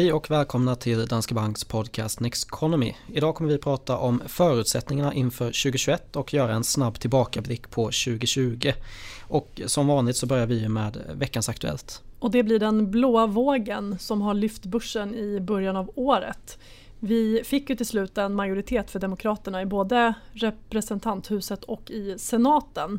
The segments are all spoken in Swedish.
Hej och välkomna till Danske Banks podcast Next Economy. Idag kommer vi prata om förutsättningarna inför 2021 och göra en snabb tillbakablick på 2020. Och som vanligt så börjar vi med veckans Aktuellt. Och det blir den blåa vågen som har lyft börsen i början av året. Vi fick ju till slut en majoritet för Demokraterna i både representanthuset och i senaten.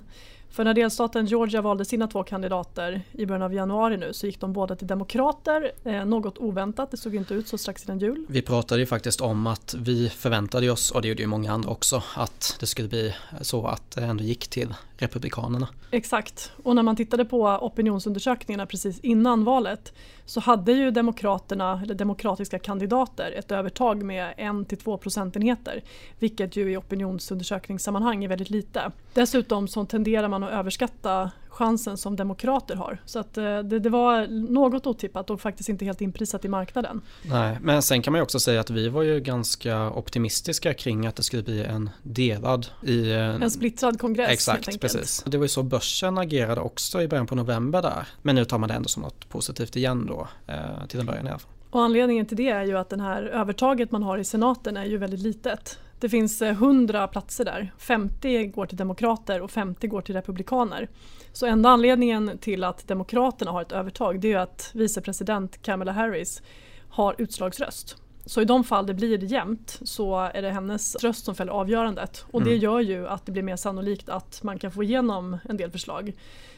För när delstaten Georgia valde sina två kandidater i början av januari nu så gick de båda till demokrater. Eh, något oväntat, det såg inte ut så strax innan jul. Vi pratade ju faktiskt om att vi förväntade oss, och det gjorde ju många andra också, att det skulle bli så att det ändå gick till Republikanerna. Exakt, och när man tittade på opinionsundersökningarna precis innan valet så hade ju Demokraterna, eller demokratiska kandidater, ett övertag med 1-2 procentenheter. Vilket ju i opinionsundersökningssammanhang är väldigt lite. Dessutom så tenderar man att överskatta chansen som demokrater har. Så att eh, det, det, var något otippat och faktiskt inte helt inprisat i marknaden. Nej, men sen kan man ju också säga att vi var ju ganska optimistiska kring att det skulle bli en delad i... En splittrad kongress Exakt, precis. Det var ju så börsen agerade också i början på november där. Men nu tar man det ändå som något positivt igen då, eh, till en början i alla fall. Och anledningen till det är ju att den här övertaget man har i senaten är ju väldigt litet. Det finns 100 eh, platser där. 50 går till demokrater och 50 går till republikaner. Så enda anledningen till att demokraterna har ett övertag det är att vicepresident Kamala Harris har utslagsröst. Så i de fall det blir jämnt så är det hennes röst som fäller avgörandet. Och det mm. gör ju att det blir mer sannolikt att man kan få igenom en del förslag.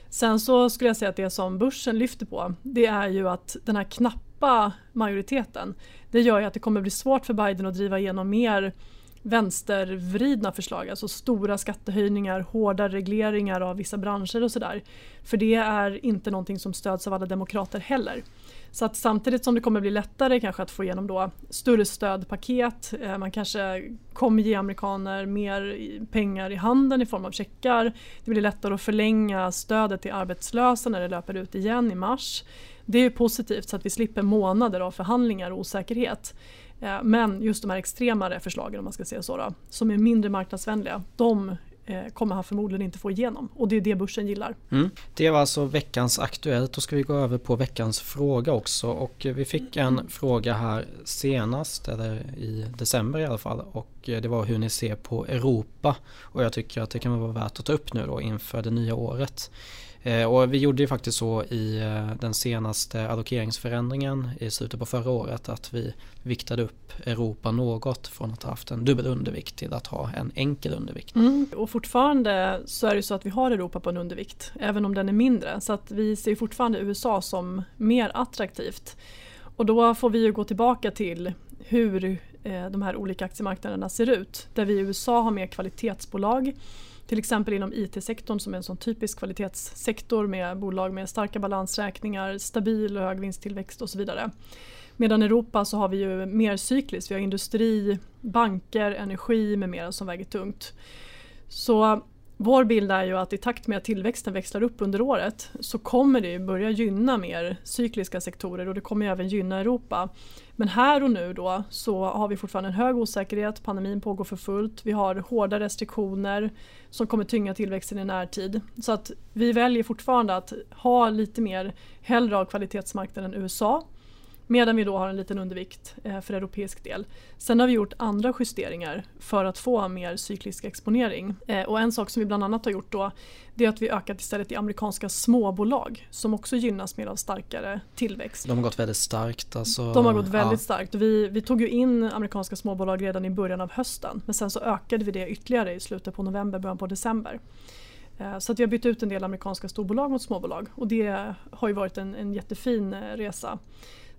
Sen så skulle jag säga att det som börsen lyfter på det är ju att den här knappa majoriteten det gör ju att det kommer bli svårt för Biden att driva igenom mer vänstervridna förslag, alltså stora skattehöjningar, hårda regleringar av vissa branscher och sådär. För det är inte någonting som stöds av alla demokrater heller. Så att samtidigt som det kommer bli lättare kanske att få igenom då större stödpaket, eh, man kanske kommer ge amerikaner mer pengar i handen i form av checkar. Det blir lättare att förlänga stödet till arbetslösa när det löper ut igen i mars. Det är positivt så att vi slipper månader av förhandlingar och osäkerhet. Eh, men just de här extremare förslagen om man ska säga så då, som är mindre marknadsvänliga, de eh, kommer han förmodligen inte få igenom. Och det är det börsen gillar. Mm. Det var alltså veckans Aktuellt. Då ska vi gå över på veckans fråga också. Och vi fick en fråga här senast, eller i december i alla fall. Och det var hur ni ser på Europa. Och jag tycker att det kan vara värt att ta upp nu då inför det nya året. Eh, och vi gjorde ju faktiskt så i eh, den senaste allokeringsförändringen i slutet på förra året att vi viktade upp Europa något från att ha haft en dubbel undervikt till att ha en enkel undervikt. Mm. Och fortfarande så är det så att vi har Europa på en undervikt även om den är mindre så att vi ser fortfarande USA som mer attraktivt. Och då får vi ju gå tillbaka till hur eh, de här olika aktiemarknaderna ser ut. Där vi i USA har mer kvalitetsbolag till exempel inom IT-sektorn som är en sån typisk kvalitetssektor med bolag med starka balansräkningar, stabil och hög vinsttillväxt och så vidare. Medan i Europa så har vi ju mer cykliskt, vi har industri, banker, energi med mera som väger tungt. Så vår bild är ju att i takt med att tillväxten växlar upp under året så kommer det börja gynna mer cykliska sektorer och det kommer även gynna Europa. Men här och nu då så har vi fortfarande en hög osäkerhet, pandemin pågår för fullt, vi har hårda restriktioner som kommer tynga tillväxten i närtid. Så att vi väljer fortfarande att ha lite mer hellre av kvalitetsmarknaden USA Medan vi då har en liten undervikt eh, för europeisk del. Sen har vi gjort andra justeringar för att få mer cyklisk exponering. Eh, och en sak som vi bland annat har gjort då det är att vi ökat istället i amerikanska småbolag som också gynnas mer av starkare tillväxt. De har gått väldigt starkt. Alltså, De har gått väldigt ja. starkt. Vi, vi tog ju in amerikanska småbolag redan i början av hösten men sen så ökade vi det ytterligare i slutet på november, början på december. Eh, så att vi har bytt ut en del amerikanska storbolag mot småbolag och det har ju varit en, en jättefin resa.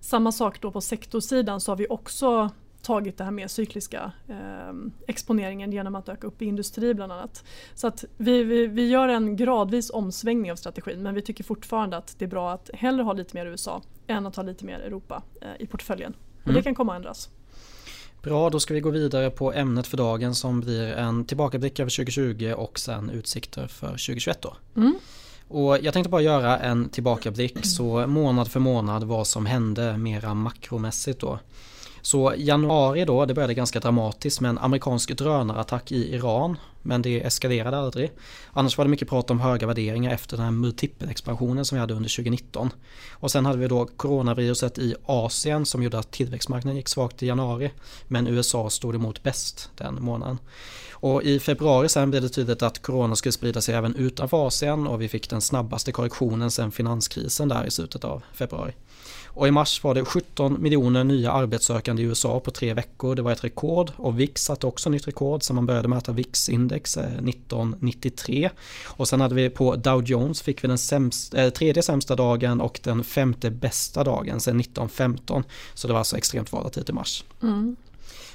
Samma sak då på sektorsidan så har vi också tagit det här med cykliska eh, exponeringen genom att öka upp i industri bland annat. Så att vi, vi, vi gör en gradvis omsvängning av strategin men vi tycker fortfarande att det är bra att hellre ha lite mer USA än att ha lite mer Europa eh, i portföljen. Och mm. det kan komma att ändras. Bra, då ska vi gå vidare på ämnet för dagen som blir en tillbakablick över 2020 och sen utsikter för 2021 då. Mm. Och jag tänkte bara göra en tillbakablick så månad för månad vad som hände mera makromässigt då. Så januari då, det började ganska dramatiskt med en amerikansk drönarattack i Iran. men det eskalerade aldrig. Annars var det mycket prat om höga värderingar efter den här multipelexpansionen som vi hade under 2019. Och sen hade vi då coronaviruset i Asien som gjorde att tillväxtmarknaden gick svagt i januari. Men USA stod emot bäst den månaden. Och i februari sen blev det tydligt att corona skulle sprida sig även utanför Asien och vi fick den snabbaste korrektionen sedan finanskrisen där i slutet av februari. Och i mars var det 17 miljoner nya arbetssökande i USA på tre veckor. Det var ett rekord och VIX satte också nytt rekord så man började mäta VIX-index 1993. Eh, och sen hade vi på Dow Jones fick vi den sämsta, äh, tredje sämsta dagen och den femte bästa dagen sedan 1915. Så det var alltså extremt volatilt i mars. Mm.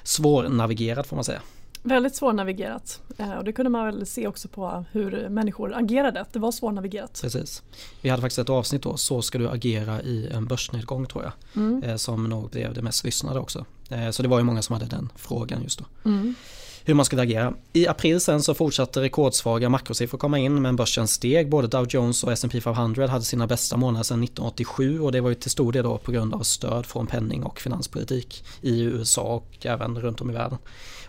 Svårnavigerat får man säga. Väldigt svårnavigerat eh, och det kunde man väl se också på hur människor agerade. Det var svårnavigerat. Precis. Vi hade faktiskt ett avsnitt då, Så ska du agera i en börsnedgång tror jag. Mm. Eh, som nog blev det mest lyssnade också. Eh, så det var ju många som hade den frågan just då. Mm hur man skulle agera. I april sen så fortsatte rekordsvaga makrosiffror komma in men börsen steg. Både Dow Jones och S&P 500 hade sina bästa månader sedan 1987 och det var ju till stor del då på grund av stöd från penning och finanspolitik i USA och även runt om i världen.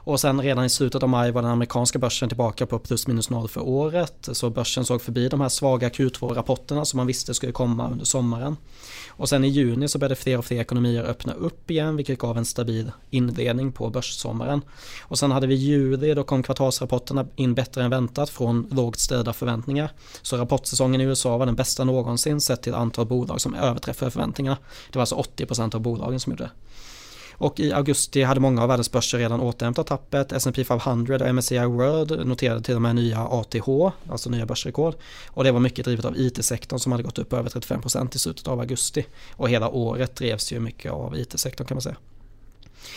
Och sen redan i slutet av maj var den amerikanska börsen tillbaka på plus minus noll för året. Så börsen såg förbi de här svaga Q2-rapporterna som man visste skulle komma under sommaren. Och sen i juni så började fler och fler ekonomier öppna upp igen vilket gav en stabil inledning på börssommaren. Och sen hade vi juli då kom kvartalsrapporterna in bättre än väntat från lågt ställda förväntningar. Så rapportsäsongen i USA var den bästa någonsin sett till antal bolag som överträffade förväntningarna. Det var alltså 80% av bolagen som gjorde det. Och i augusti hade många av världens börser redan återhämtat tappet. S&P 500 och MSCI World noterade till och med nya ATH, alltså nya börsrekord. Och det var mycket drivet av IT-sektorn som hade gått upp över 35% i slutet av augusti. Och hela året drevs ju mycket av IT-sektorn kan man säga.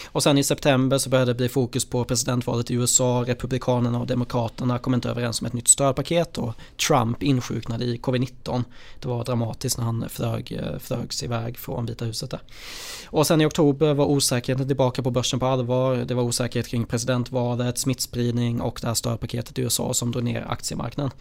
Och sen i september så började det bli fokus på presidentvalet i USA. Republikanerna och Demokraterna kom inte överens om ett nytt stödpaket och Trump insjuknade i covid-19. Det var dramatiskt när han flög, eh, flögs iväg från Vita huset där. Och sen i oktober var osäkerheten tillbaka på börsen på allvar. Det var osäkerhet kring presidentvalet, smittspridning och det här stödpaketet i USA som drog ner aktiemarknaden.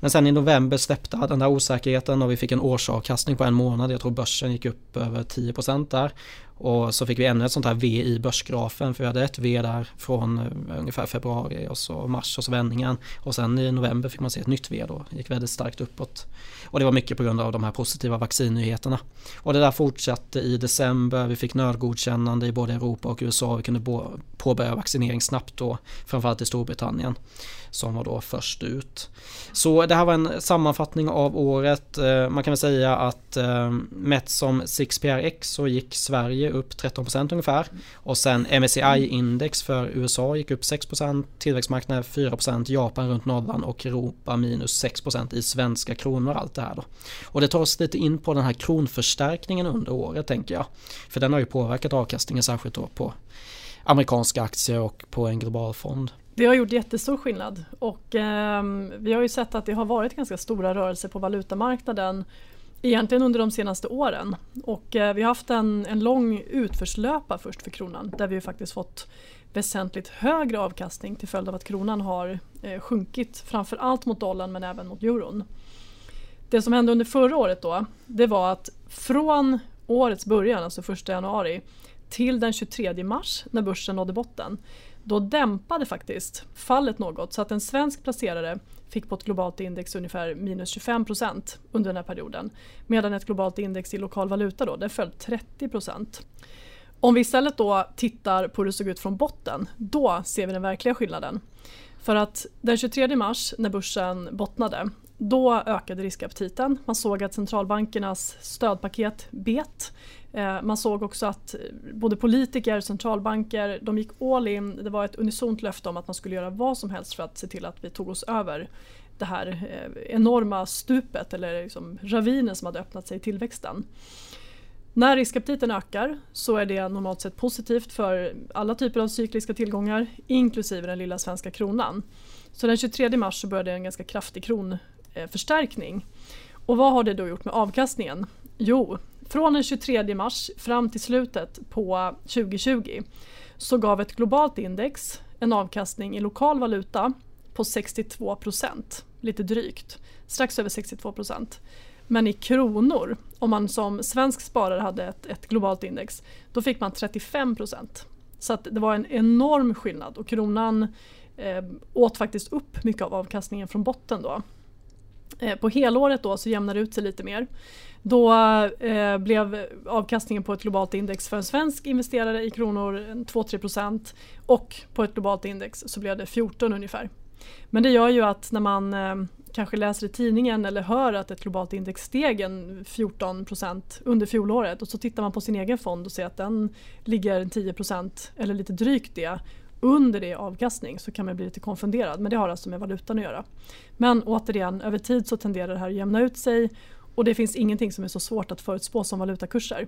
Men sen i november släppte den där osäkerheten och vi fick en årsavkastning på en månad. Jag tror börsen gick upp över 10% där. Och så fick vi ännu ett sånt här V i börsgrafen för vi hade ett V där från eh, ungefär februari och så mars och så vändningen. Och sen i november fick man se ett nytt V då, gick väldigt starkt uppåt. Och det var mycket på grund av de här positiva vaccinnyheterna. Och det där fortsatte i december, vi fick nödgodkännande i både Europa och USA. Vi kunde påbörja vaccinering snabbt då, framförallt i Storbritannien som var då först ut. Så det här var en sammanfattning av året. Eh, man kan väl säga att eh, mätt som 6PRX så gick Sverige upp 13% ungefär. Och sen MSCI-index för USA gick upp 6%, Tillväxtmarknader 4%, Japan runt nollan och Europa minus 6% i svenska kronor allt det här då. Och det tar oss lite in på den här kronförstärkningen under året tänker jag. För den har ju påverkat avkastningen särskilt då på amerikanska aktier och på en global fond. Det har gjort jättestor skillnad och eh, vi har ju sett att det har varit ganska stora rörelser på valutamarknaden egentligen under de senaste åren. Och eh, vi har haft en, en lång utförslöpa först för kronan där vi faktiskt fått väsentligt högre avkastning till följd av att kronan har eh, sjunkit framför allt mot dollarn men även mot euron. Det som hände under förra året då det var att från årets början, alltså 1 januari till den 23 mars när börsen nådde botten då dämpade faktiskt fallet något så att en svensk placerare fick på ett globalt index ungefär minus 25 procent under den här perioden. Medan ett globalt index i lokal valuta då, det föll 30 procent. Om vi istället då tittar på hur det såg ut från botten, då ser vi den verkliga skillnaden. För att den 23 mars när börsen bottnade, då ökade riskaptiten. Man såg att centralbankernas stödpaket bet. Eh, man såg också att både politiker och centralbanker de gick all in. Det var ett unisont löfte om att man skulle göra vad som helst för att se till att vi tog oss över det här eh, enorma stupet eller liksom ravinen som hade öppnat sig i tillväxten. När riskaptiten ökar så är det normalt sett positivt för alla typer av cykliska tillgångar inklusive den lilla svenska kronan. Så den 23 mars så började en ganska kraftig kron Eh, förstärkning. Och vad har det då gjort med avkastningen? Jo, från den 23 mars fram till slutet på 2020 så gav ett globalt index en avkastning i lokal valuta på 62 procent, lite drygt, strax över 62 procent. Men i kronor, om man som svensk sparare hade ett, ett globalt index, då fick man 35 procent. Så det var en enorm skillnad och kronan eh, åt faktiskt upp mycket av avkastningen från botten då. Eh, på helåret då så jämnar det ut sig lite mer. Då eh, blev avkastningen på ett globalt index för en svensk investerare i kronor 2-3% och på ett globalt index så blev det 14 ungefär. Men det gör ju att när man eh, kanske läser i tidningen eller hör att ett globalt index steg en 14% under fjolåret och så tittar man på sin egen fond och ser att den ligger 10% eller lite drygt det under det avkastning så kan man bli lite konfunderad men det har alltså med valutan att göra. Men återigen, över tid så tenderar det här att jämna ut sig och det finns ingenting som är så svårt att förutspå som valutakurser.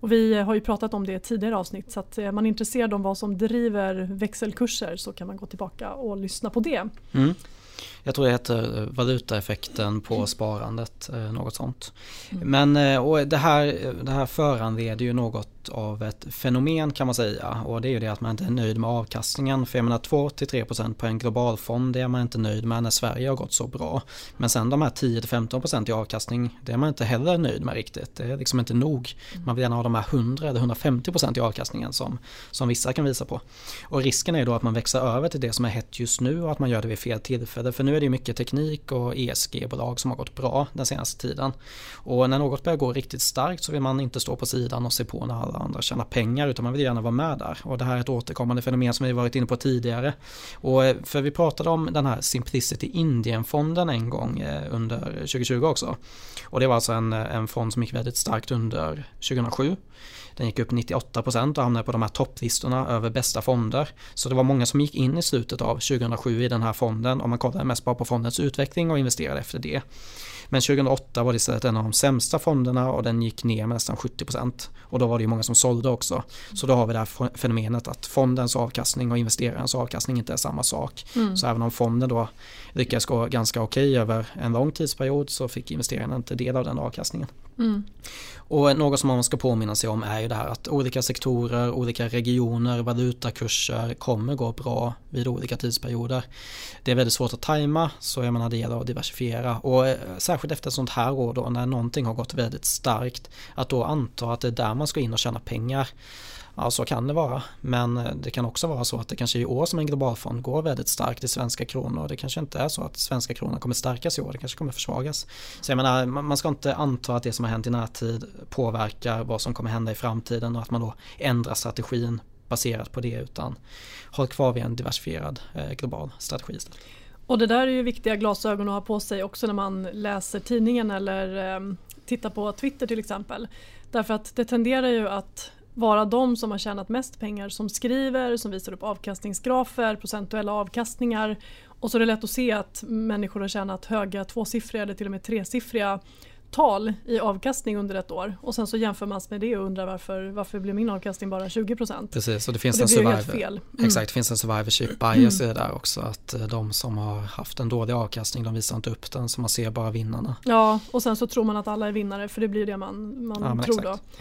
Och vi har ju pratat om det i tidigare avsnitt så att eh, är man intresserad om vad som driver växelkurser så kan man gå tillbaka och lyssna på det. Mm. Jag tror det heter eh, valutaeffekten på mm. sparandet, eh, något sånt. Mm. Men eh, och det, här, det här föranleder ju något av ett fenomen kan man säga och det är ju det att man inte är nöjd med avkastningen. För jag menar 2-3% på en global fond det är man inte nöjd med när Sverige har gått så bra. Men sen de här 10-15% i avkastning det är man inte heller nöjd med riktigt. Det är liksom inte nog. Mm. Man vill gärna ha de här 100 eller 150% i avkastningen som, som vissa kan visa på. Och risken är ju då att man växer över till det som är hett just nu och att man gör det vid fel tillfälle. För nu är det ju mycket teknik och ESG-bolag som har gått bra den senaste tiden. Och när något börjar gå riktigt starkt så vill man inte stå på sidan och se på när alla andra tjänar pengar utan man vill gärna vara med där. Och det här är ett återkommande fenomen som vi varit inne på tidigare. Och eh, för vi pratade om den här Simplicity Indien-fonden en gång eh, under 2020 också. Och det var alltså en, eh, en fond som gick väldigt starkt under 2007. Den gick upp 98% och hamnade på de här topplistorna över bästa fonder. Så det var många som gick in i slutet av 2007 i den här fonden och man kollade mest bara på fondens utveckling och investerade efter det. Men 2008 var det istället en av de sämsta fonderna och den gick ner med nästan 70% och då var det ju många som sålde också. Så då har vi det här fenomenet att fondens avkastning och investerarens avkastning inte är samma sak. Mm. Så även om fonden då lyckas gå ganska okej över en lång tidsperiod så fick investerarna inte del av den avkastningen. Mm. Och något som man ska påminna sig om är ju det här att olika sektorer, olika regioner, valutakurser kommer gå bra vid olika tidsperioder. Det är väldigt svårt att tajma så jag menar det gäller att diversifiera och eh, särskilt efter ett sånt här år då när någonting har gått väldigt starkt att då anta att det är där man ska in och tjäna pengar Ja, så kan det vara. Men eh, det kan också vara så att det kanske i år som en globalfond går väldigt starkt i svenska kronor. Det kanske inte är så att svenska kronan kommer stärkas i år. Det kanske kommer försvagas. Så jag menar, man ska inte anta att det som har hänt i närtid påverkar vad som kommer hända i framtiden och att man då ändrar strategin baserat på det utan håll kvar vid en diversifierad eh, global strategi istället. Och det där är ju viktiga glasögon att ha på sig också när man läser tidningen eller eh, tittar på Twitter till exempel. Därför att det tenderar ju att vara de som har tjänat mest pengar som skriver, som visar upp avkastningsgrafer, procentuella avkastningar och så är det lätt att se att människor har tjänat höga tvåsiffriga eller till och med tresiffriga tal i avkastning under ett år och sen så jämför man med det och undrar varför, varför blir min avkastning bara 20% Precis och det finns och det en survivor, fel. Mm. Exakt, det finns en survivorship bias i det där också att eh, de som har haft en dålig avkastning de visar inte upp den så man ser bara vinnarna. Ja och sen så tror man att alla är vinnare för det blir det man, man ja, tror exakt. då.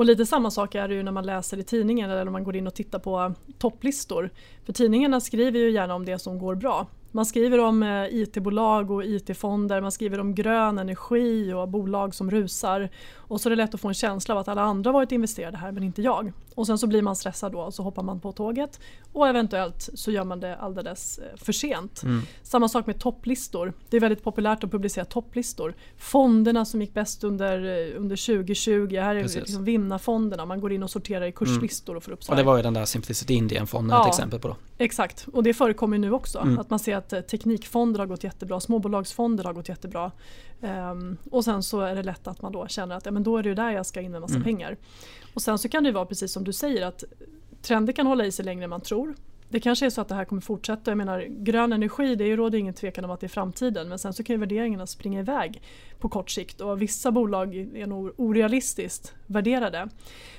Och lite samma sak är det ju när man läser i tidningen eller när man går in och tittar på topplistor. För tidningarna skriver ju gärna om det som går bra. Man skriver om eh, IT-bolag och IT-fonder, man skriver om grön energi och bolag som rusar. Och så är det lätt att få en känsla av att alla andra varit investerade här men inte jag. Och sen så blir man stressad då och så hoppar man på tåget. Och eventuellt så gör man det alldeles eh, för sent. Mm. Samma sak med topplistor. Det är väldigt populärt att publicera topplistor. Fonderna som gick bäst under, eh, under 2020. Här är Precis. liksom vinnarfonderna. Man går in och sorterar i kurslistor och får upp så Och det var ju den där Simplicity Indien-fonden ja, ett exempel på. Då. Exakt och det förekommer nu också. Mm. Att man ser att eh, teknikfonder har gått jättebra, småbolagsfonder har gått jättebra. Um, och sen så är det lätt att man då känner att ja, men då är det där jag ska in med massa mm. pengar. Och sen så kan det vara precis som du säger att trender kan hålla i sig längre än man tror. Det kanske är så att det här kommer fortsätta. Jag menar, grön energi, det råder ingen tvekan om att det är framtiden men sen så kan ju värderingarna springa iväg på kort sikt och vissa bolag är nog orealistiskt värderade.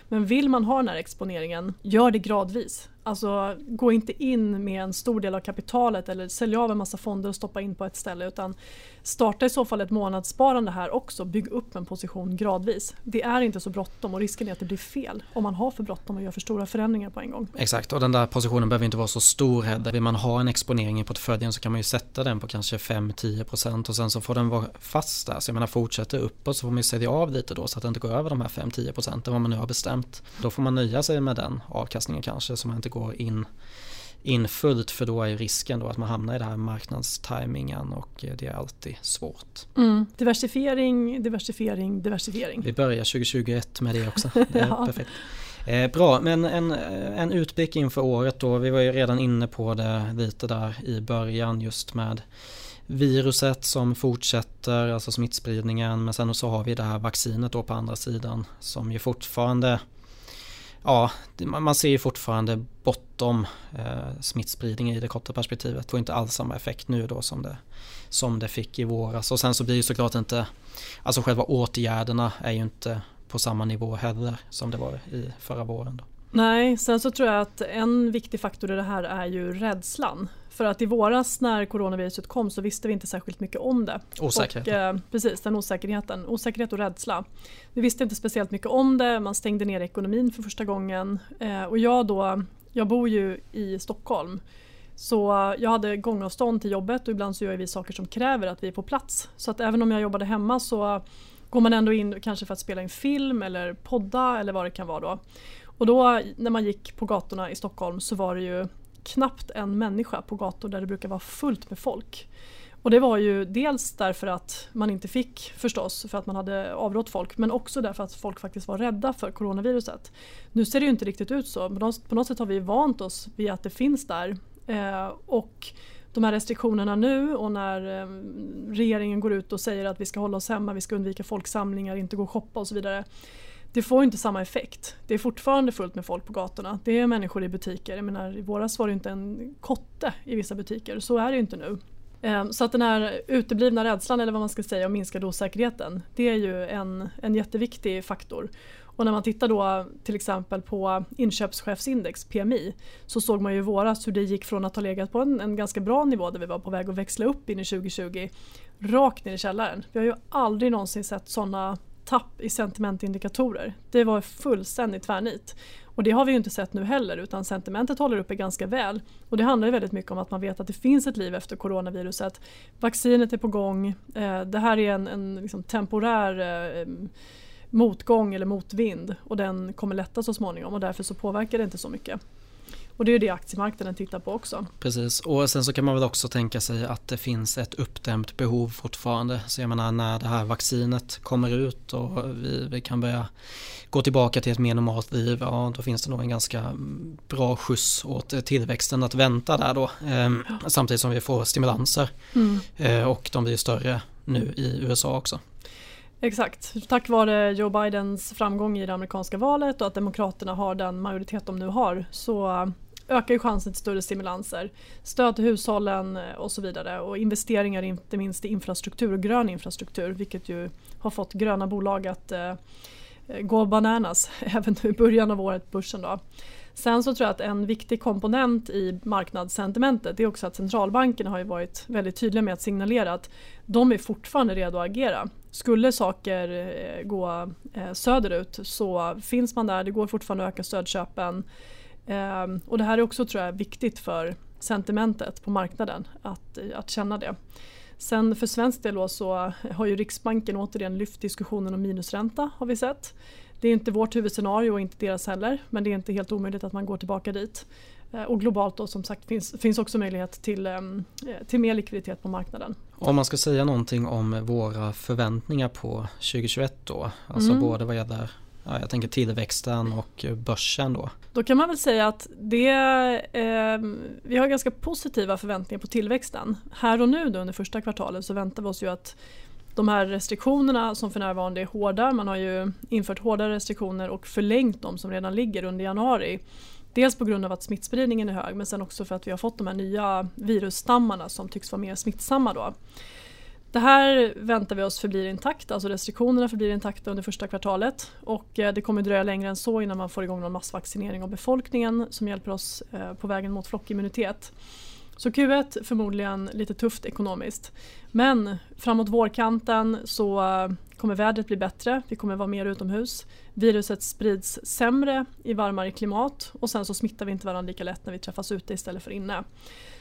Men vill man ha den här exponeringen, gör det gradvis. Alltså gå inte in med en stor del av kapitalet eller sälja av en massa fonder och stoppa in på ett ställe utan starta i så fall ett månadssparande här också. Bygg upp en position gradvis. Det är inte så bråttom och risken är att det blir fel om man har för bråttom och gör för stora förändringar på en gång. Exakt och den där positionen behöver inte vara så stor heller. Vill man ha en exponering i portföljen så kan man ju sätta den på kanske 5-10% och sen så får den vara fast där. Så jag menar fortsätter uppåt så får man ju sälja av lite då så att det inte går över de här 5-10% vad man nu har bestämt. Då får man nöja sig med den avkastningen kanske så man inte går in infullt för då är risken då att man hamnar i den här marknadstimingen och det är alltid svårt. Mm. Diversifiering, diversifiering, diversifiering. Vi börjar 2021 med det också. Det är ja. perfekt. Eh, bra, men en, en utblick inför året då. Vi var ju redan inne på det lite där i början just med viruset som fortsätter, alltså smittspridningen. Men sen så har vi det här vaccinet då på andra sidan som ju fortfarande Ja, man ser ju fortfarande bortom eh, smittspridning i det korta perspektivet. Får inte alls samma effekt nu då som det, som det fick i våras. Och sen så blir ju såklart inte, alltså själva åtgärderna är ju inte på samma nivå heller som det var i förra våren. Då. Nej, sen så tror jag att en viktig faktor i det här är ju rädslan. För att i våras när coronaviruset kom så visste vi inte särskilt mycket om det. Osäkerhet. Och, eh, precis, den osäkerheten. Osäkerhet och rädsla. Vi visste inte speciellt mycket om det, man stängde ner ekonomin för första gången. Eh, och jag då, jag bor ju i Stockholm. Så jag hade gångavstånd till jobbet och ibland så gör vi saker som kräver att vi är på plats. Så att även om jag jobbade hemma så går man ändå in kanske för att spela in film eller podda eller vad det kan vara då. Och då när man gick på gatorna i Stockholm så var det ju knappt en människa på gator där det brukar vara fullt med folk. Och det var ju dels därför att man inte fick förstås för att man hade avrått folk men också därför att folk faktiskt var rädda för coronaviruset. Nu ser det ju inte riktigt ut så men på något sätt har vi vant oss vid att det finns där. Eh, och de här restriktionerna nu och när eh, regeringen går ut och säger att vi ska hålla oss hemma, vi ska undvika folksamlingar, inte gå och shoppa och så vidare. Det får inte samma effekt. Det är fortfarande fullt med folk på gatorna. Det är människor i butiker. Jag menar, I våras var det inte en kotte i vissa butiker. Så är det inte nu. Ehm, så att den här uteblivna rädslan eller vad man ska säga och minskade osäkerheten det är ju en, en jätteviktig faktor. Och när man tittar då till exempel på inköpschefsindex, PMI, så såg man ju i våras hur det gick från att ha legat på en, en ganska bra nivå där vi var på väg att växla upp in i 2020 rakt ner i källaren. Vi har ju aldrig någonsin sett sådana tapp i sentimentindikatorer. Det var fullständigt tvärnit. Och det har vi ju inte sett nu heller utan sentimentet håller uppe ganska väl. Och det handlar ju väldigt mycket om att man vet att det finns ett liv efter coronaviruset. Vaccinet är på gång. Eh, det här är en, en liksom temporär eh, motgång eller motvind och den kommer lätta så småningom och därför så påverkar det inte så mycket. Och det är det aktiemarknaden tittar på också. Precis, och sen så kan man väl också tänka sig att det finns ett uppdämt behov fortfarande. Så jag menar när det här vaccinet kommer ut och vi, vi kan börja gå tillbaka till ett mer normalt liv, ja då finns det nog en ganska bra skjuts åt tillväxten att vänta där då. Ehm, samtidigt som vi får stimulanser mm. eh, och de blir större nu i USA också. Exakt. Tack vare Joe Bidens framgång i det amerikanska valet och att Demokraterna har den majoritet de nu har så ökar ju chansen till större stimulanser. Stöd till hushållen och så vidare och investeringar inte minst i infrastruktur och grön infrastruktur vilket ju har fått gröna bolag att eh, gå bananas även nu i början av året, på börsen. Då. Sen så tror jag att en viktig komponent i marknadssentimentet är också att centralbankerna har ju varit väldigt tydliga med att signalera att de är fortfarande redo att agera. Skulle saker eh, gå eh, söderut så finns man där, det går fortfarande att öka stödköpen. Ehm, och det här är också tror jag viktigt för sentimentet på marknaden att, eh, att känna det. Sen för svensk del så har ju Riksbanken återigen lyft diskussionen om minusränta har vi sett. Det är inte vårt huvudscenario och inte deras heller men det är inte helt omöjligt att man går tillbaka dit. Och globalt då som sagt finns, finns också möjlighet till, ehm, till mer likviditet på marknaden. Om man ska säga någonting om våra förväntningar på 2021 då, alltså mm. både vad gäller ja, jag tänker tillväxten och börsen då? Då kan man väl säga att det, eh, vi har ganska positiva förväntningar på tillväxten. Här och nu då under första kvartalet så väntar vi oss ju att de här restriktionerna som för närvarande är hårda, man har ju infört hårdare restriktioner och förlängt de som redan ligger under januari. Dels på grund av att smittspridningen är hög men sen också för att vi har fått de här nya virusstammarna som tycks vara mer smittsamma. Då. Det här väntar vi oss förblir intakt, alltså restriktionerna förblir intakta under första kvartalet och eh, det kommer dröja längre än så innan man får igång någon massvaccinering av befolkningen som hjälper oss eh, på vägen mot flockimmunitet. Så Q1 förmodligen lite tufft ekonomiskt. Men framåt vårkanten så eh, kommer vädret bli bättre, vi kommer vara mer utomhus. Viruset sprids sämre i varmare klimat och sen så smittar vi inte varandra lika lätt när vi träffas ute istället för inne.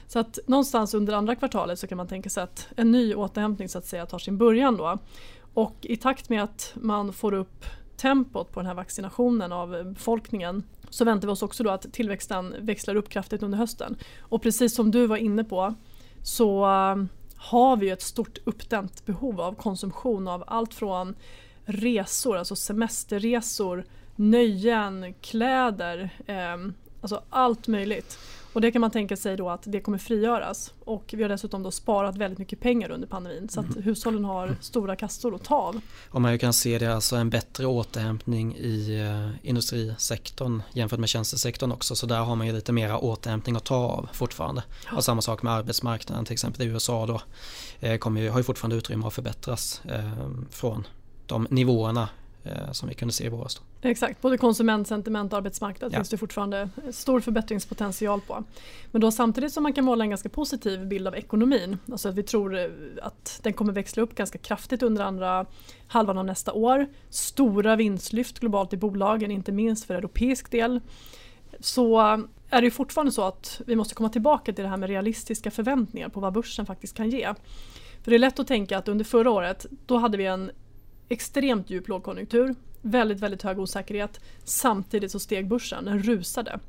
Så att någonstans under andra kvartalet så kan man tänka sig att en ny återhämtning så att säga tar sin början då. Och i takt med att man får upp tempot på den här vaccinationen av befolkningen så väntar vi oss också då att tillväxten växlar upp kraftigt under hösten. Och precis som du var inne på så um, har vi ett stort uppdämt behov av konsumtion av allt från resor, alltså semesterresor, nöjen, kläder, eh, alltså allt möjligt. Och det kan man tänka sig då att det kommer frigöras. Och vi har dessutom då sparat väldigt mycket pengar under pandemin så att mm. hushållen har stora kassor att ta av. Och man kan se det alltså en bättre återhämtning i uh, industrisektorn jämfört med tjänstesektorn också. Så där har man ju lite mera återhämtning att ta av fortfarande. Ja. Och samma sak med arbetsmarknaden till exempel i USA då. Eh, kommer ju, har ju fortfarande utrymme att förbättras eh, från de nivåerna Eh, som vi kunde se i våras. Exakt, både konsumentsentiment och arbetsmarknad ja. finns det fortfarande stor förbättringspotential på. Men då samtidigt som man kan måla en ganska positiv bild av ekonomin, alltså att vi tror eh, att den kommer växla upp ganska kraftigt under andra halvan av nästa år. Stora vinstlyft globalt i bolagen, inte minst för europeisk del. Så är det fortfarande så att vi måste komma tillbaka till det här med realistiska förväntningar på vad börsen faktiskt kan ge. För det är lätt att tänka att under förra året då hade vi en extremt djup lågkonjunktur, väldigt, väldigt hög osäkerhet. Samtidigt så steg börsen, den rusade.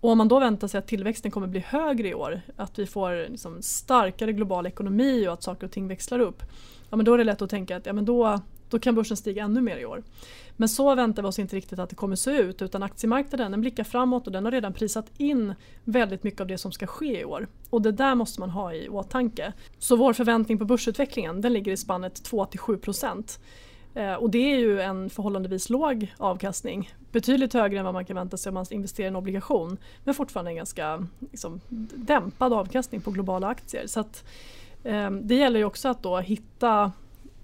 Och om man då väntar sig att tillväxten kommer bli högre i år, att vi får liksom starkare global ekonomi och att saker och ting växlar upp. Ja, men då är det lätt att tänka att ja, men då, då kan börsen stiga ännu mer i år. Men så väntar vi oss inte riktigt att det kommer se ut utan aktiemarknaden den blickar framåt och den har redan prisat in väldigt mycket av det som ska ske i år. Och det där måste man ha i åtanke. Så vår förväntning på börsutvecklingen den ligger i spannet 2-7 procent. Eh, och det är ju en förhållandevis låg avkastning. Betydligt högre än vad man kan vänta sig om man investerar i en obligation. Men fortfarande en ganska liksom, dämpad avkastning på globala aktier. Så att, eh, det gäller ju också att då hitta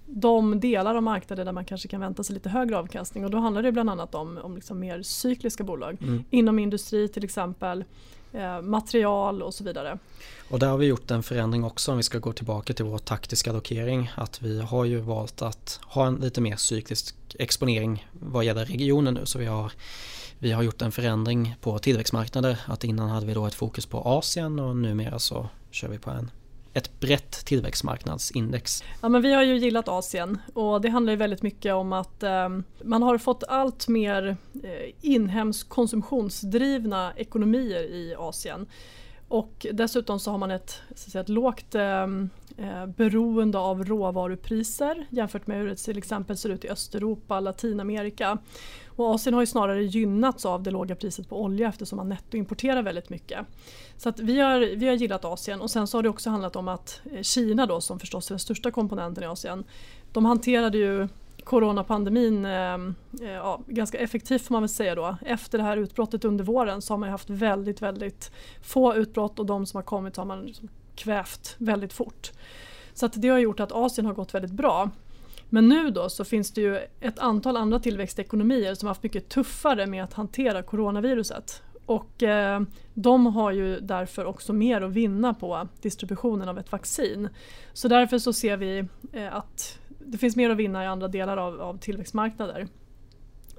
de delar av marknaden där man kanske kan vänta sig lite högre avkastning. Och då handlar det bland annat om, om liksom mer cykliska bolag. Mm. Inom industri till exempel Eh, material och så vidare. Och där har vi gjort en förändring också om vi ska gå tillbaka till vår taktiska allokering. Att vi har ju valt att ha en lite mer cyklisk exponering vad gäller regionen nu. Så vi har, vi har gjort en förändring på tillväxtmarknader. Att innan hade vi då ett fokus på Asien och numera så kör vi på en ett brett tillväxtmarknadsindex. Ja, men vi har ju gillat Asien och det handlar ju väldigt mycket om att eh, man har fått allt mer eh, inhemskt konsumtionsdrivna ekonomier i Asien. Och dessutom så har man ett, så säga, ett lågt ehm, eh, beroende av råvarupriser jämfört med hur det till exempel ser ut i Östeuropa, Latinamerika. Och Asien har ju snarare gynnats av det låga priset på olja eftersom man nettoimporterar väldigt mycket. Så att vi, har, vi har gillat Asien och sen så har det också handlat om att eh, Kina då som förstås är den största komponenten i Asien. De hanterade ju coronapandemin eh, eh, ja, ganska effektivt får man väl säga då. Efter det här utbrottet under våren så har man haft väldigt, väldigt få utbrott och de som har kommit har man liksom kvävt väldigt fort. Så att det har gjort att Asien har gått väldigt bra. Men nu då så finns det ju ett antal andra tillväxtekonomier som har haft mycket tuffare med att hantera coronaviruset. Och eh, de har ju därför också mer att vinna på distributionen av ett vaccin. Så därför så ser vi eh, att det finns mer att vinna i andra delar av, av tillväxtmarknader.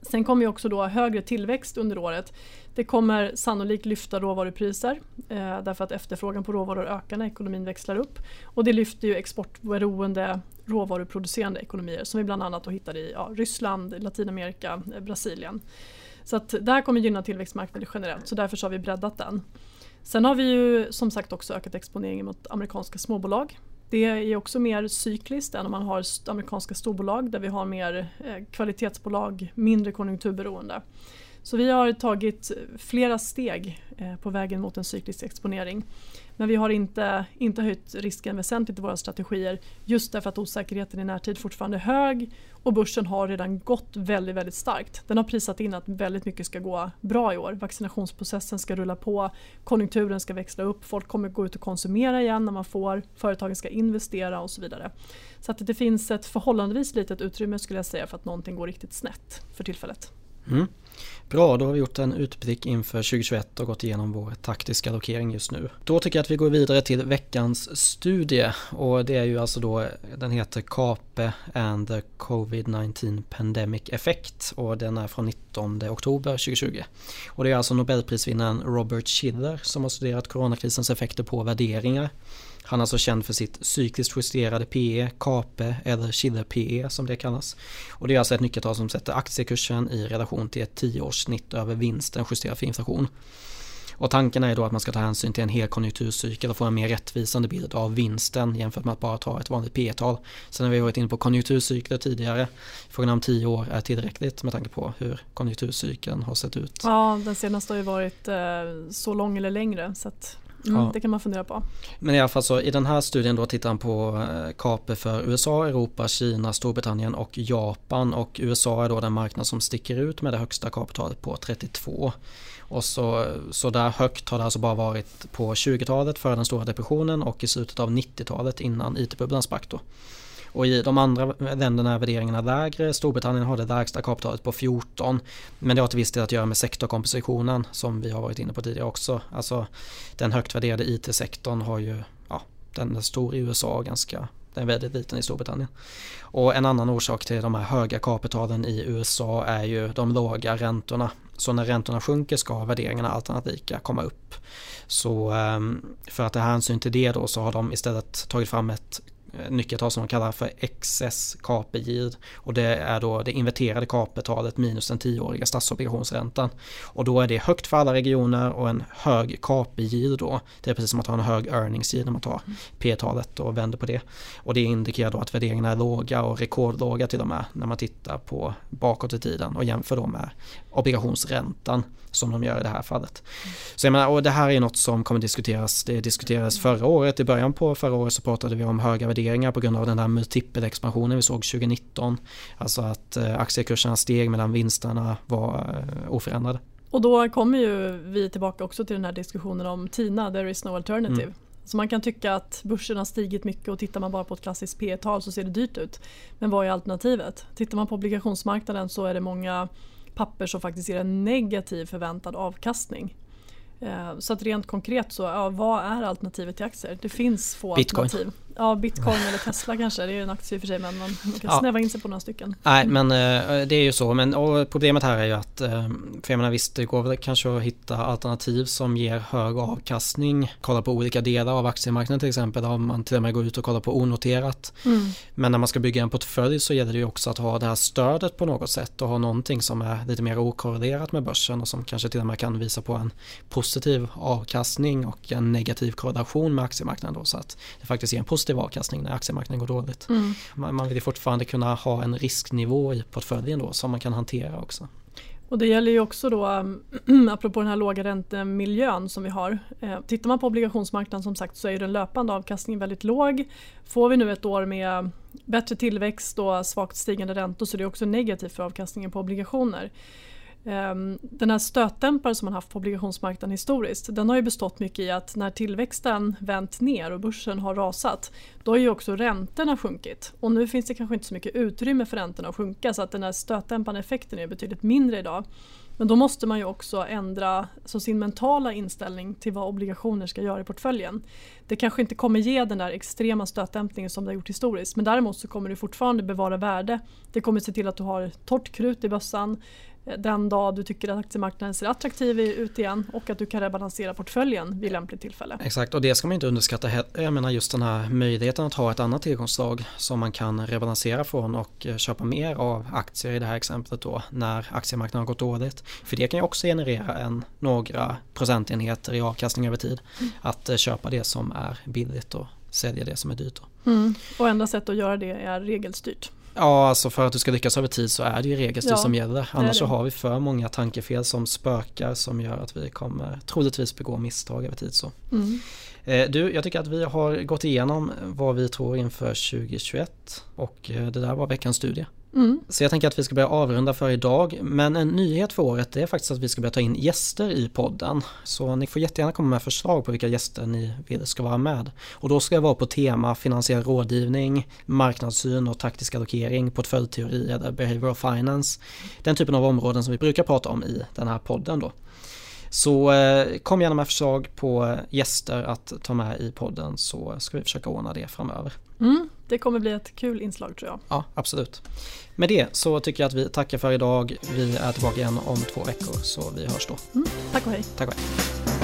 Sen kommer ju också då högre tillväxt under året. Det kommer sannolikt lyfta råvarupriser eh, därför att efterfrågan på råvaror ökar när ekonomin växlar upp. Och det lyfter ju exportberoende råvaruproducerande ekonomier som vi bland annat hittar i ja, Ryssland, Latinamerika, eh, Brasilien. Så att det här kommer gynna tillväxtmarknader generellt så därför så har vi breddat den. Sen har vi ju som sagt också ökat exponeringen mot amerikanska småbolag. Det är också mer cykliskt än om man har amerikanska storbolag där vi har mer eh, kvalitetsbolag, mindre konjunkturberoende. Så vi har tagit flera steg eh, på vägen mot en cyklisk exponering. Men vi har inte, inte höjt risken väsentligt i våra strategier just därför att osäkerheten i närtid fortfarande är hög och börsen har redan gått väldigt, väldigt starkt. Den har prisat in att väldigt mycket ska gå bra i år. Vaccinationsprocessen ska rulla på, konjunkturen ska växla upp, folk kommer gå ut och konsumera igen när man får, företagen ska investera och så vidare. Så att det finns ett förhållandevis litet utrymme skulle jag säga för att någonting går riktigt snett för tillfället. Mm. Bra, då har vi gjort en utblick inför 2021 och gått igenom vår taktiska allokering just nu. Då tycker jag att vi går vidare till veckans studie och det är ju alltså då, den heter CAPE and the COVID-19 Pandemic Effect och den är från 19 oktober 2020. Och det är alltså Nobelprisvinnaren Robert Schiller som har studerat coronakrisens effekter på värderingar han är alltså känd för sitt cykliskt justerade PE, KAPE eller Schiller PE som det kallas. Och det är alltså ett nyckeltal som sätter aktiekursen i relation till ett tioårssnitt över vinsten justerat för inflation. Och tanken är då att man ska ta hänsyn till en hel konjunkturcykel och få en mer rättvisande bild av vinsten jämfört med att bara ta ett vanligt P tal Sen har vi varit inne på konjunkturcykler tidigare. Frågan om tio år är tillräckligt med tanke på hur konjunkturcykeln har sett ut. Ja, den senaste har ju varit eh, så lång eller längre. Så att Mm, ja. Det kan man fundera på. Men i alla fall så i den här studien då tittar han på KAPE för USA, Europa, Kina, Storbritannien och Japan och USA är då den marknad som sticker ut med det högsta kapitalet på 32. Och så, så där högt har det alltså bara varit på 20-talet före den stora depressionen och i slutet av 90-talet innan IT-bubblan sprack då. Och i de andra länderna är värderingarna lägre. Storbritannien har det lägsta kapitalet på 14. Men det har till viss del att göra med sektorkompositionen som vi har varit inne på tidigare också. Alltså den högt värderade IT-sektorn har ju, ja, den är stor i USA och ganska den är väldigt liten i Storbritannien. Och en annan orsak till de här höga kapitalen i USA är ju de låga räntorna. Så när räntorna sjunker ska värderingarna alternativt komma upp. Så ehm, för att ta hänsyn till det då så har de istället tagit fram ett nyckeltal som de kallar för KAPE yield och det är då det inverterade KAPE-talet minus den tioåriga statsobligationsräntan. Och då är det högt för alla regioner och en hög yield då. Det är precis som att ha en hög earnings när man tar P-talet och vänder på det. Och det indikerar då att värderingarna är låga och rekordlåga till och med när man tittar på bakåt i tiden och jämför då med obligationsräntan som de gör i det här fallet. Så jag menar, och det här är något som kommer diskuteras. Det diskuterades förra året, i början på förra året så pratade vi om höga värderingar på grund av den där multipelexpansionen vi såg 2019. Alltså att eh, aktiekurserna steg medan vinsterna var eh, oförändrade. Och då kommer ju vi tillbaka också till den här diskussionen om TINA, there is no alternative. Mm. Så man kan tycka att börsen har stigit mycket och tittar man bara på ett klassiskt P tal så ser det dyrt ut. Men vad är alternativet? Tittar man på obligationsmarknaden så är det många papper som faktiskt ger en negativ förväntad avkastning. Eh, så att rent konkret så, ja, vad är alternativet till aktier? Det finns få Bitcoin. alternativ. Ja, Bitcoin eller Tesla kanske. Det är en aktie i och för sig men man, man kan ja. snäva in sig på några stycken. Nej men eh, det är ju så. Men problemet här är ju att, eh, för jag menar visst det går väl kanske att hitta alternativ som ger hög avkastning. Kolla på olika delar av aktiemarknaden till exempel. Om man till och med går ut och kollar på onoterat. Mm. Men när man ska bygga en portfölj så gäller det ju också att ha det här stödet på något sätt och ha någonting som är lite mer okorrelerat med börsen och som kanske till och med kan visa på en positiv avkastning och en negativ korrelation med aktiemarknaden då så att det faktiskt ger en positiv avkastning när aktiemarknaden går dåligt. Mm. Man, vill ju fortfarande kunna ha en risknivå i portföljen då som man kan hantera också. Och det gäller ju också då, apropå den här låga räntemiljön som vi har. Eh, tittar man på obligationsmarknaden som sagt så är den löpande avkastningen väldigt låg. Får vi nu ett år med bättre tillväxt och svagt stigande räntor så är det också negativt för avkastningen på obligationer. Ehm, den här stötdämparen som man haft på obligationsmarknaden historiskt den har ju bestått mycket i att när tillväxten vänt ner och börsen har rasat då har ju också räntorna sjunkit. Och nu finns det kanske inte så mycket utrymme för räntorna att sjunka så att den här stötdämpande effekten är betydligt mindre idag. Men då måste man ju också ändra så sin mentala inställning till vad obligationer ska göra i portföljen. Det kanske inte kommer ge den där extrema stötdämpningen som det har gjort historiskt men däremot så kommer det fortfarande bevara värde. Det kommer se till att du har torrt krut i bössan den dag du tycker att aktiemarknaden ser attraktiv ut igen och att du kan rebalansera portföljen vid lämpligt tillfälle. Exakt och det ska man inte underskatta. Jag menar just den här möjligheten att ha ett annat tillgångsslag som man kan rebalansera från och eh, köpa mer av aktier i det här exemplet då när aktiemarknaden har gått dåligt. För det kan ju också generera en, några procentenheter i avkastning över tid. Mm. Att eh, köpa det som är billigt och sälja det som är dyrt. Mm. Och enda sättet att göra det är regelstyrt. Ja, alltså för att du ska lyckas över tid så är det ju regelstyrt ja, som gäller. Annars så har vi för många tankefel som spökar som gör att vi kommer troligtvis begå misstag över tid. Så. Mm. Eh, du, jag tycker att vi har gått igenom vad vi tror inför 2021 och eh, det där var veckans studie. Mm. Så jag tänker att vi ska börja avrunda för idag. Men en nyhet för året är faktiskt att vi ska börja ta in gäster i podden. Så ni får jättegärna komma med förslag på vilka gäster ni vill ska vara med. Och då ska det vara på tema finansiell rådgivning, marknadssyn och taktisk allokering, portföljteori eller behavioral finance. Den typen av områden som vi brukar prata om i den här podden då. Så eh, kom gärna med förslag på gäster att ta med i podden så ska vi försöka ordna det framöver. Mm, det kommer bli ett kul inslag tror jag. Ja, absolut. Med det så tycker jag att vi tackar för idag. Vi är tillbaka igen om två veckor så vi hörs då. Mm, tack och hej. Tack och hej.